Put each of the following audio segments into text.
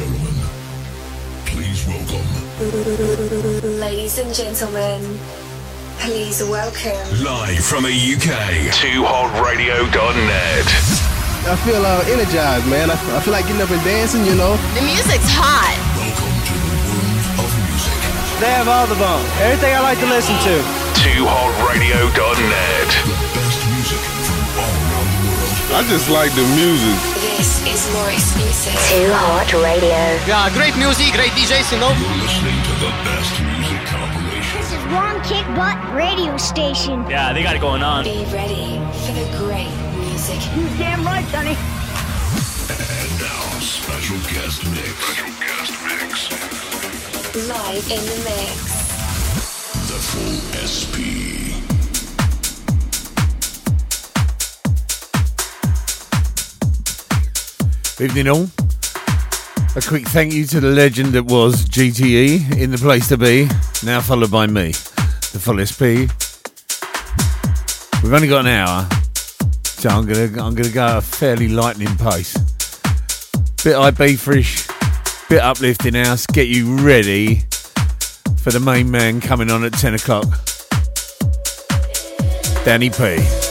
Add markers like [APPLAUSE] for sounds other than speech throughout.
gentlemen, please welcome. Ladies and gentlemen, please welcome. Live from the UK, 2hotradio.net. I feel uh, energized, man. I, I feel like getting up and dancing, you know. The music's hot. Welcome to the world of music. They have all the bones. Everything I like to listen to. 2hotradio.net. The best music from all around the world. I just like the music. This is more exclusive. Too Hot Radio. Yeah, great music, great DJs, you know. You're listening to the best music compilation. This is One Kick Butt Radio Station. Yeah, they got it going on. Be ready for the great music. You damn right, Sonny. And now, special guest mix. Special guest mix. Live in the mix. The full SP. Evening all. A quick thank you to the legend that was GTE in the place to be, now followed by me, the full SP. We've only got an hour, so I'm gonna I'm gonna go at a fairly lightning pace. Bit IB fresh, bit uplifting house, get you ready for the main man coming on at 10 o'clock. Danny P.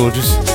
gorgeous.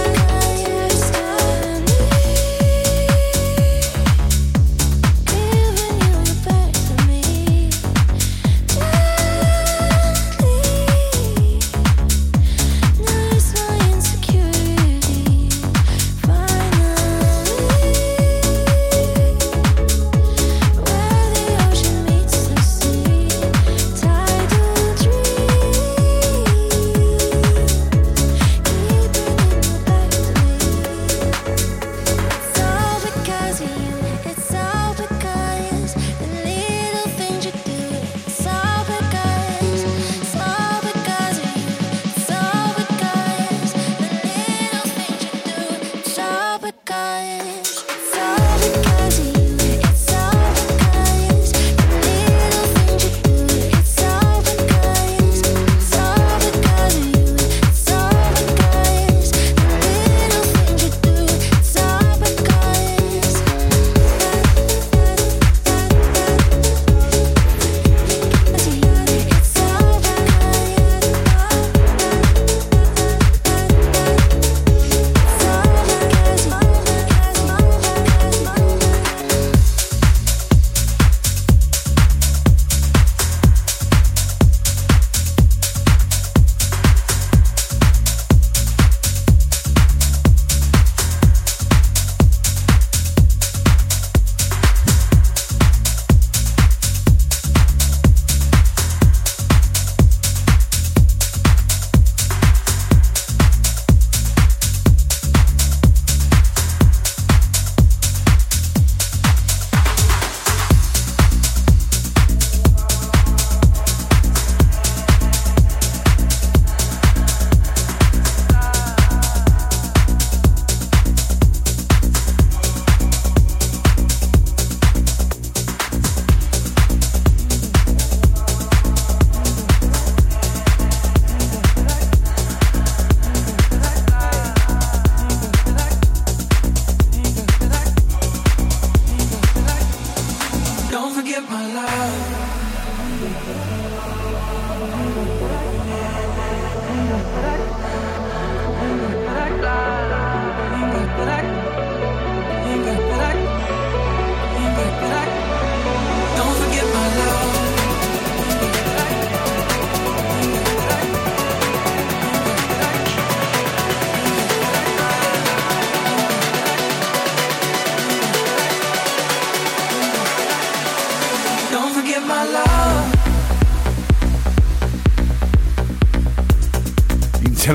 my love.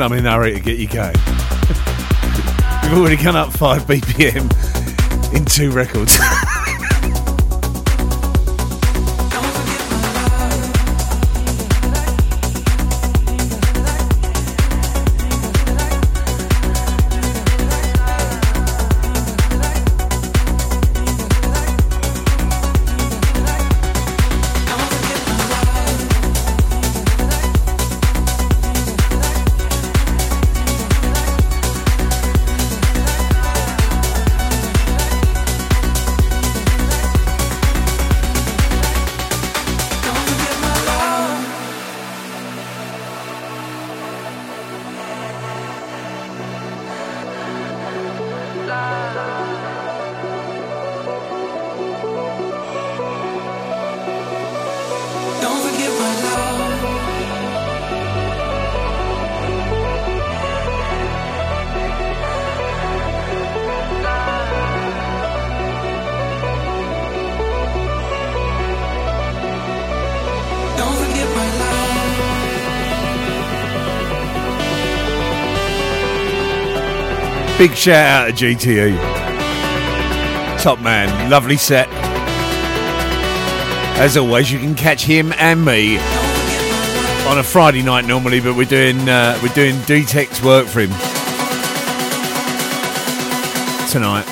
I'm in a hurry to get you going. [LAUGHS] We've already gone up 5 BPM in two records. [LAUGHS] Big shout out to GTE. Top man, lovely set. As always, you can catch him and me on a Friday night normally, but we're doing uh, we're doing D-Tech's work for him tonight.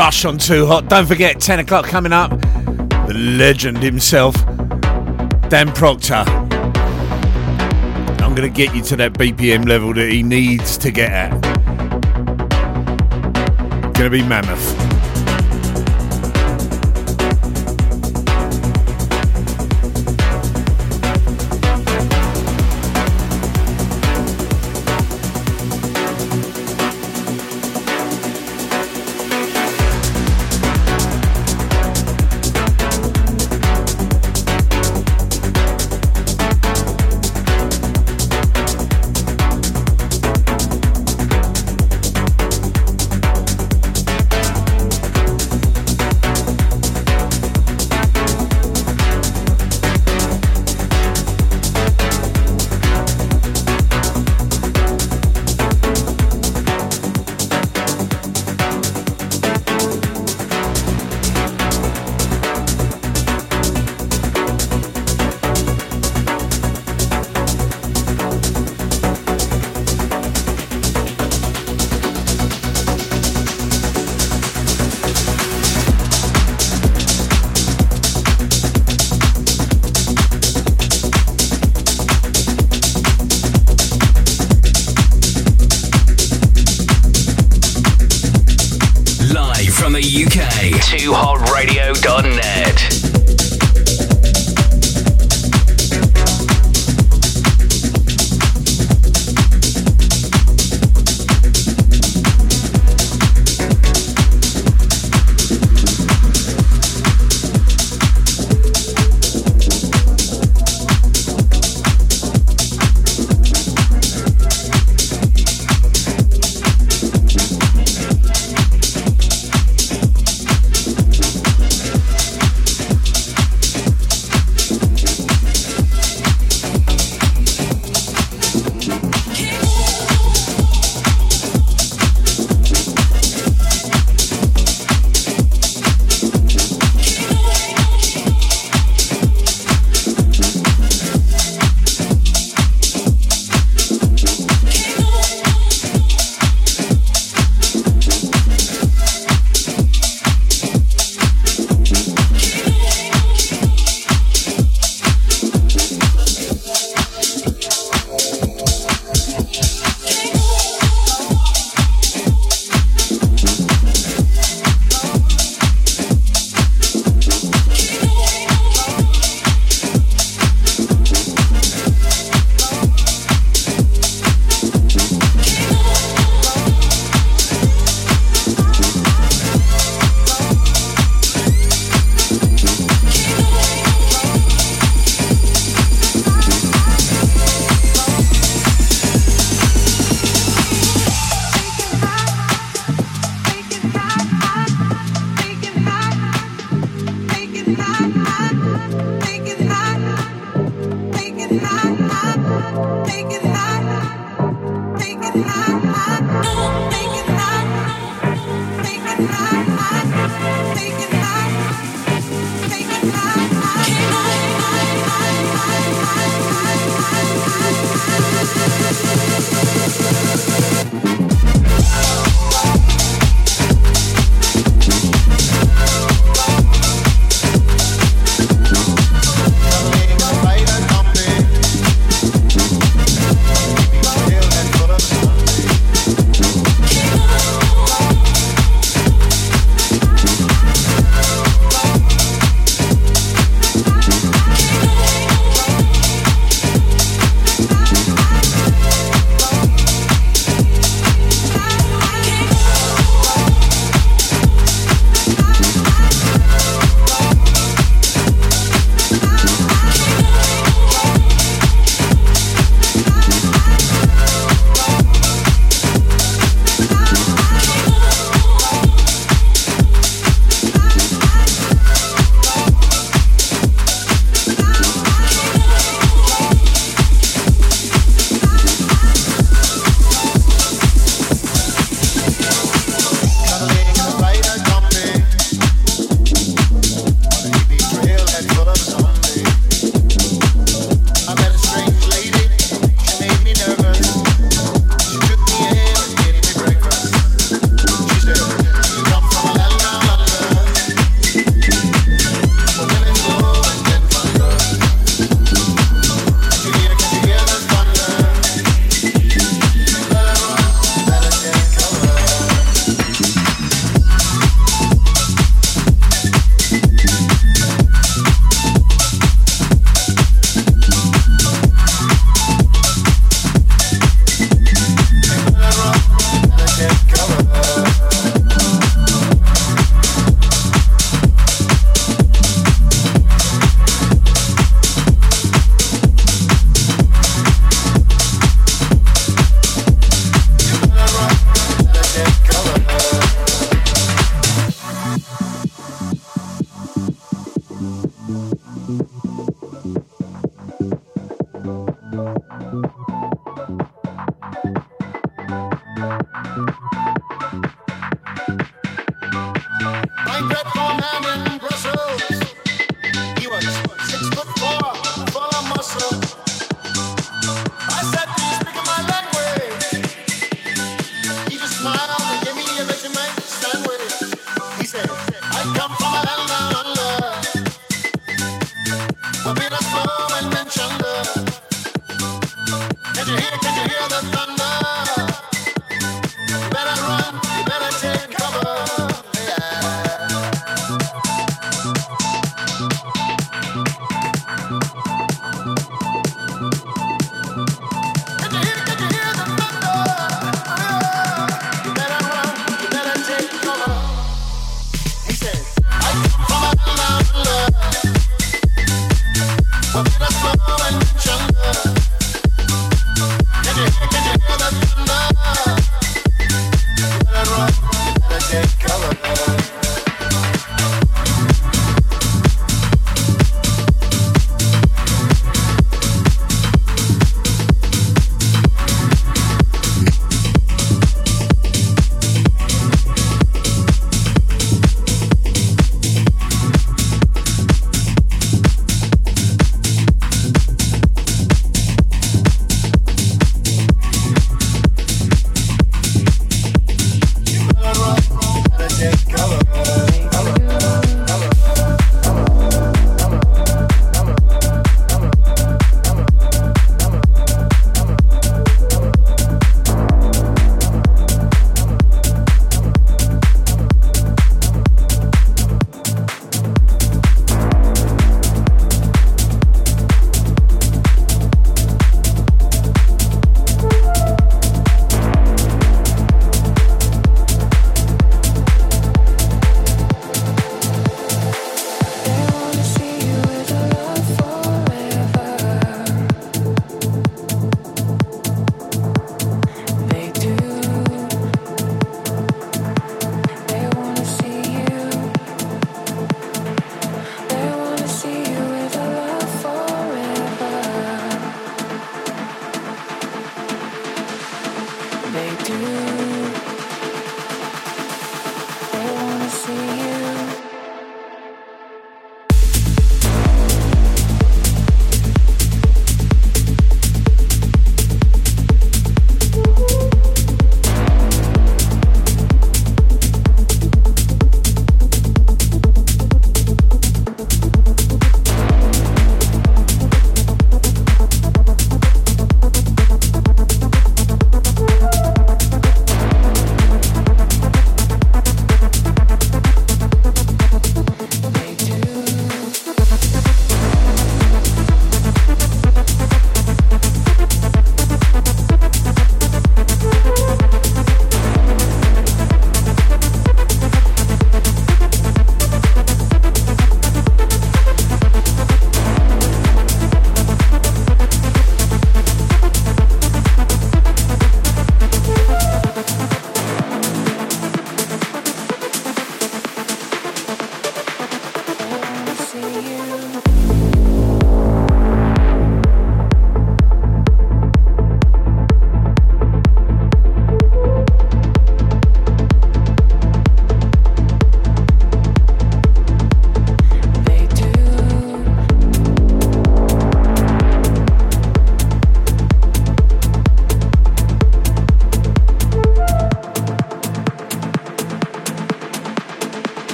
Rush on Too Hot. Don't forget, 10 o'clock coming up, the legend himself, Dan Proctor. I'm going to get you to that BPM level that he needs to get at. Going to be mammoth.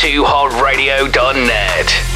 UK.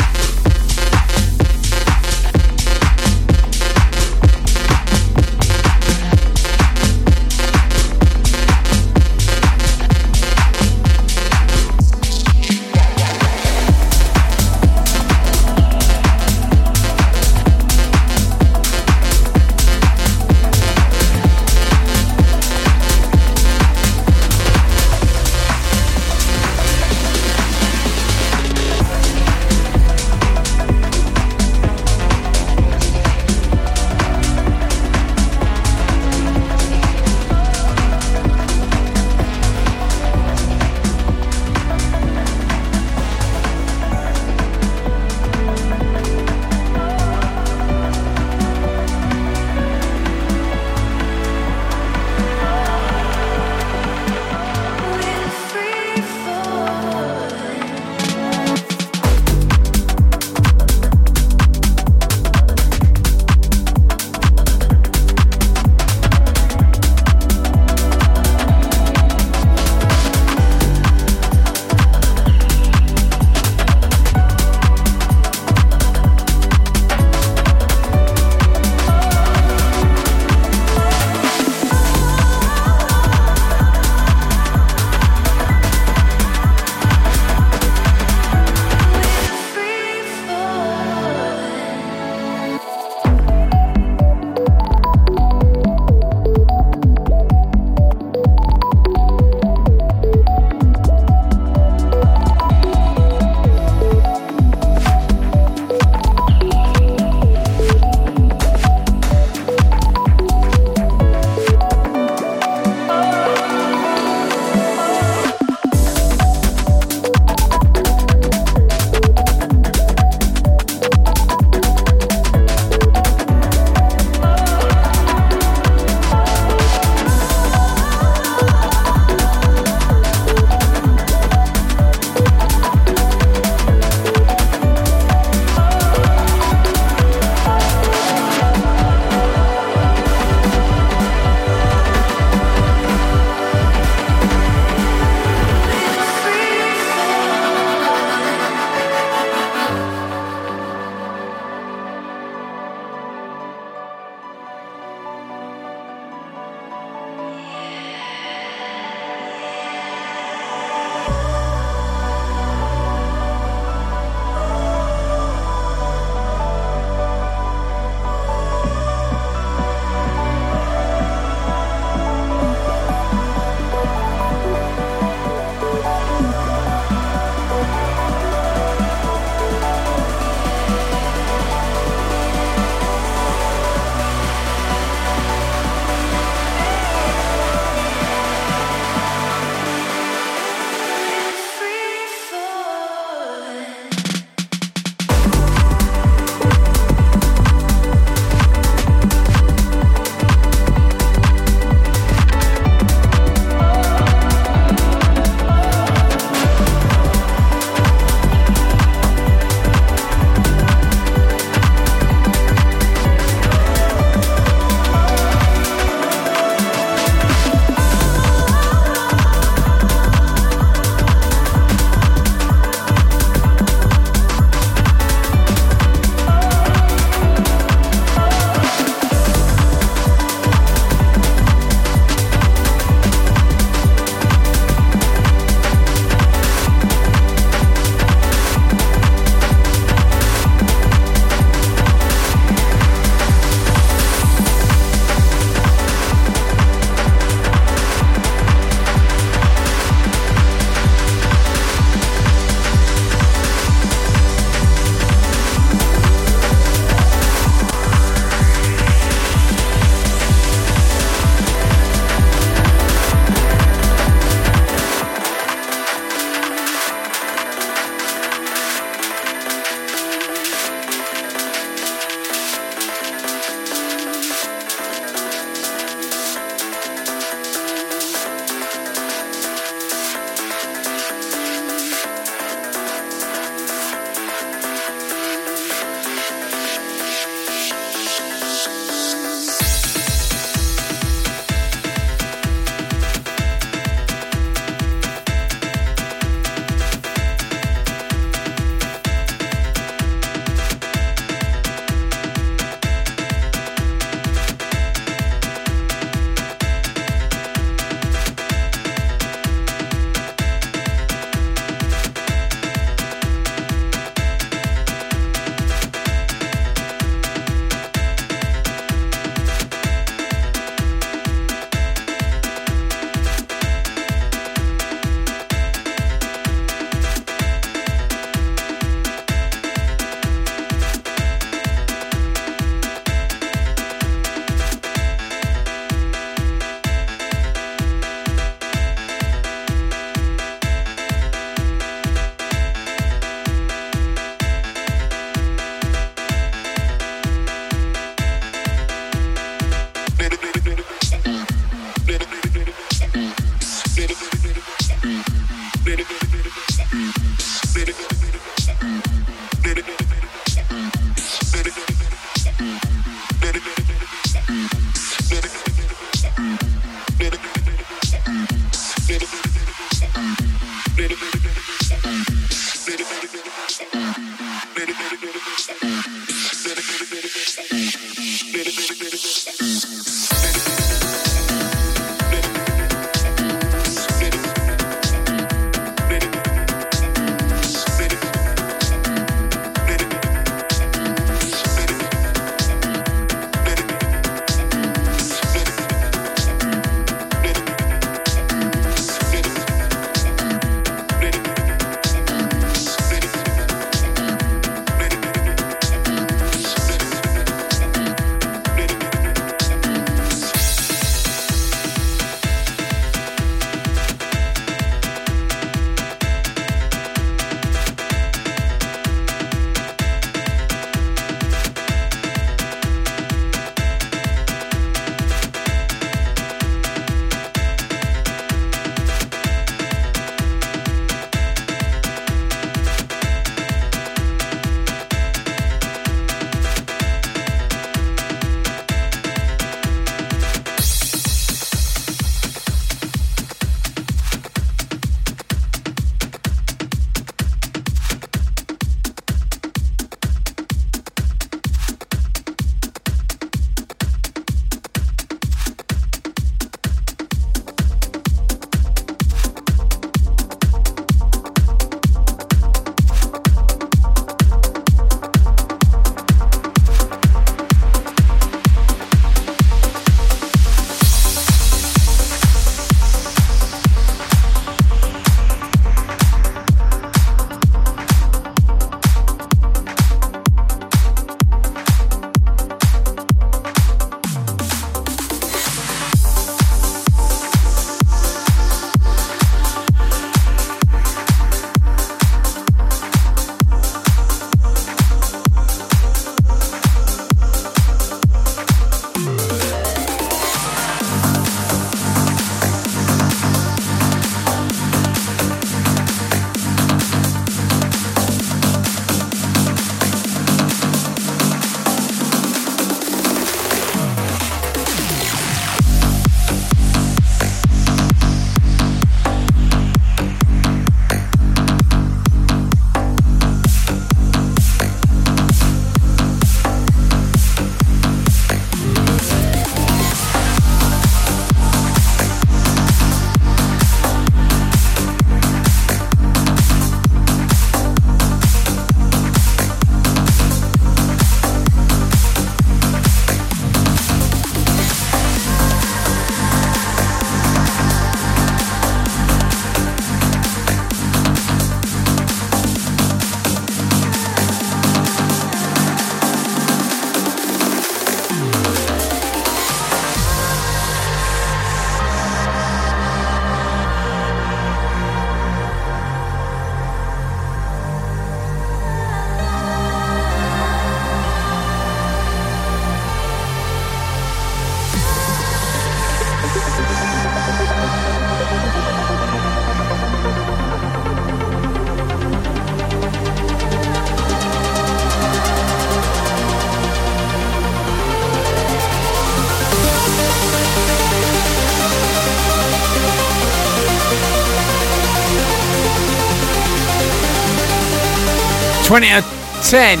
20 out of 10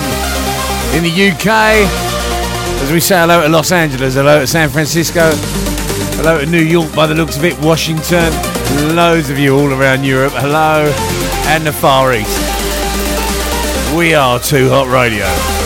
in the UK. As we say hello to Los Angeles, hello to San Francisco, hello to New York by the looks of it, Washington, loads of you all around Europe, hello, and the Far East. We are Too Hot Radio.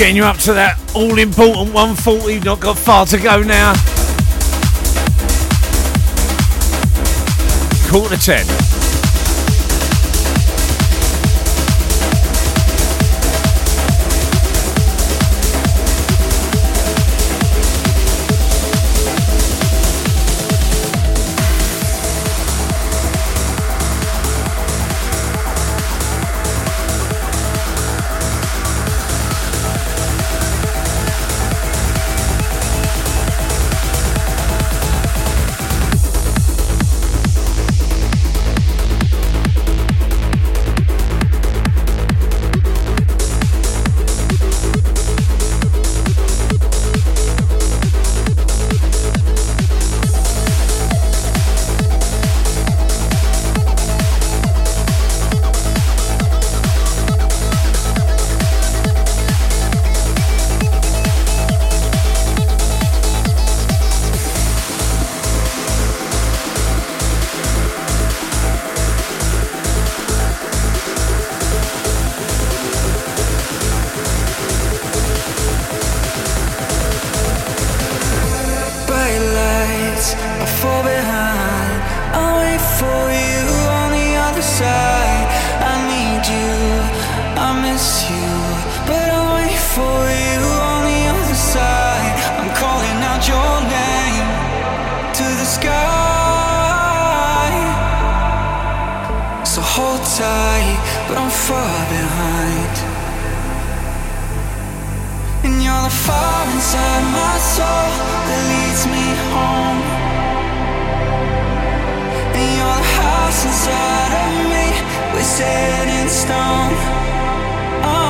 Getting you up to that all important 140. You've not got far to go now. Quarter to 10. But I'm far behind. And you're the fire inside my soul that leads me home. And you're the house inside of me, we're set in stone. Oh,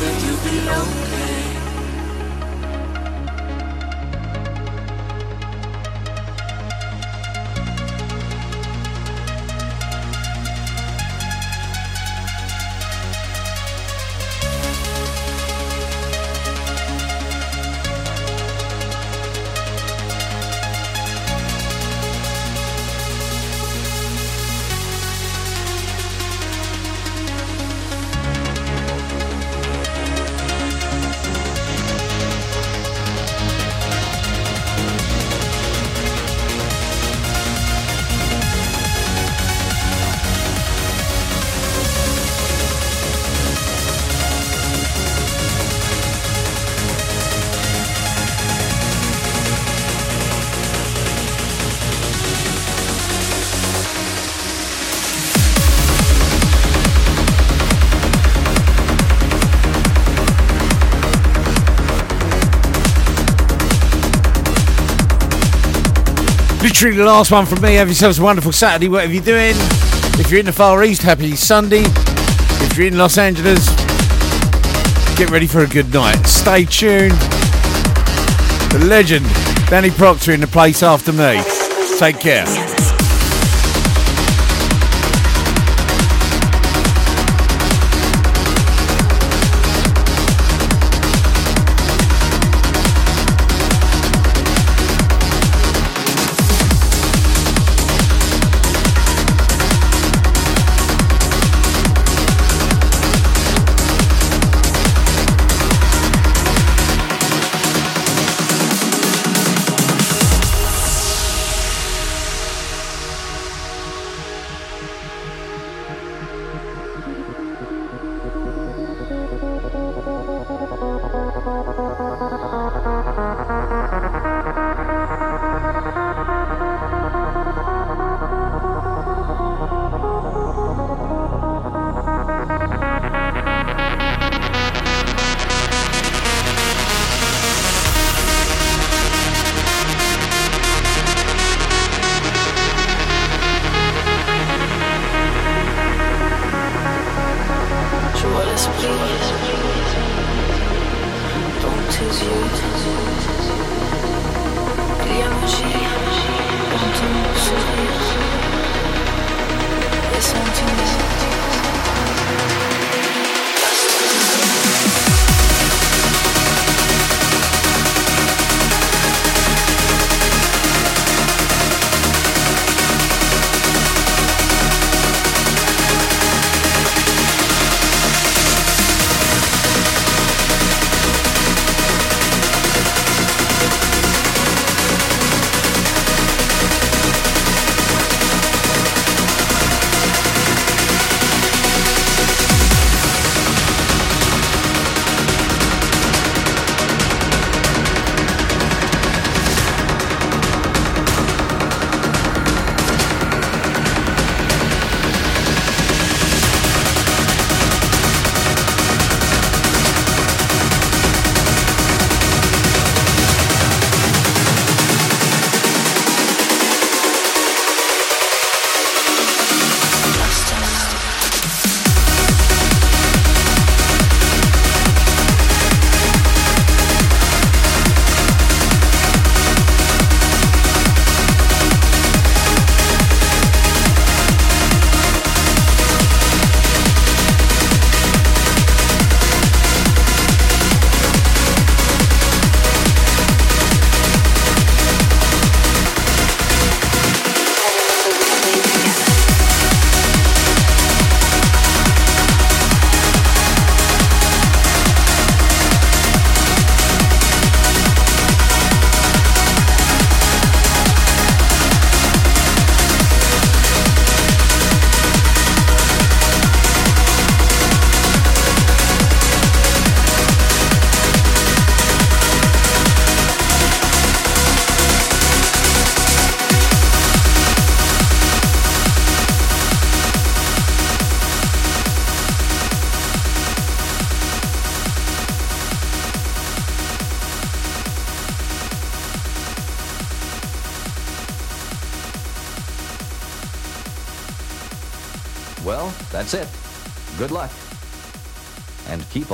that you belong literally the last one from me. Have yourselves a wonderful Saturday, whatever you're doing. If you're in the Far East, happy Sunday. If you're in Los Angeles, get ready for a good night. Stay tuned. The legend, Danny Proctor, in the place after me. Take care.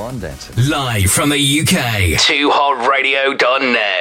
And dancing. Live from the UK. 2hotradio.net.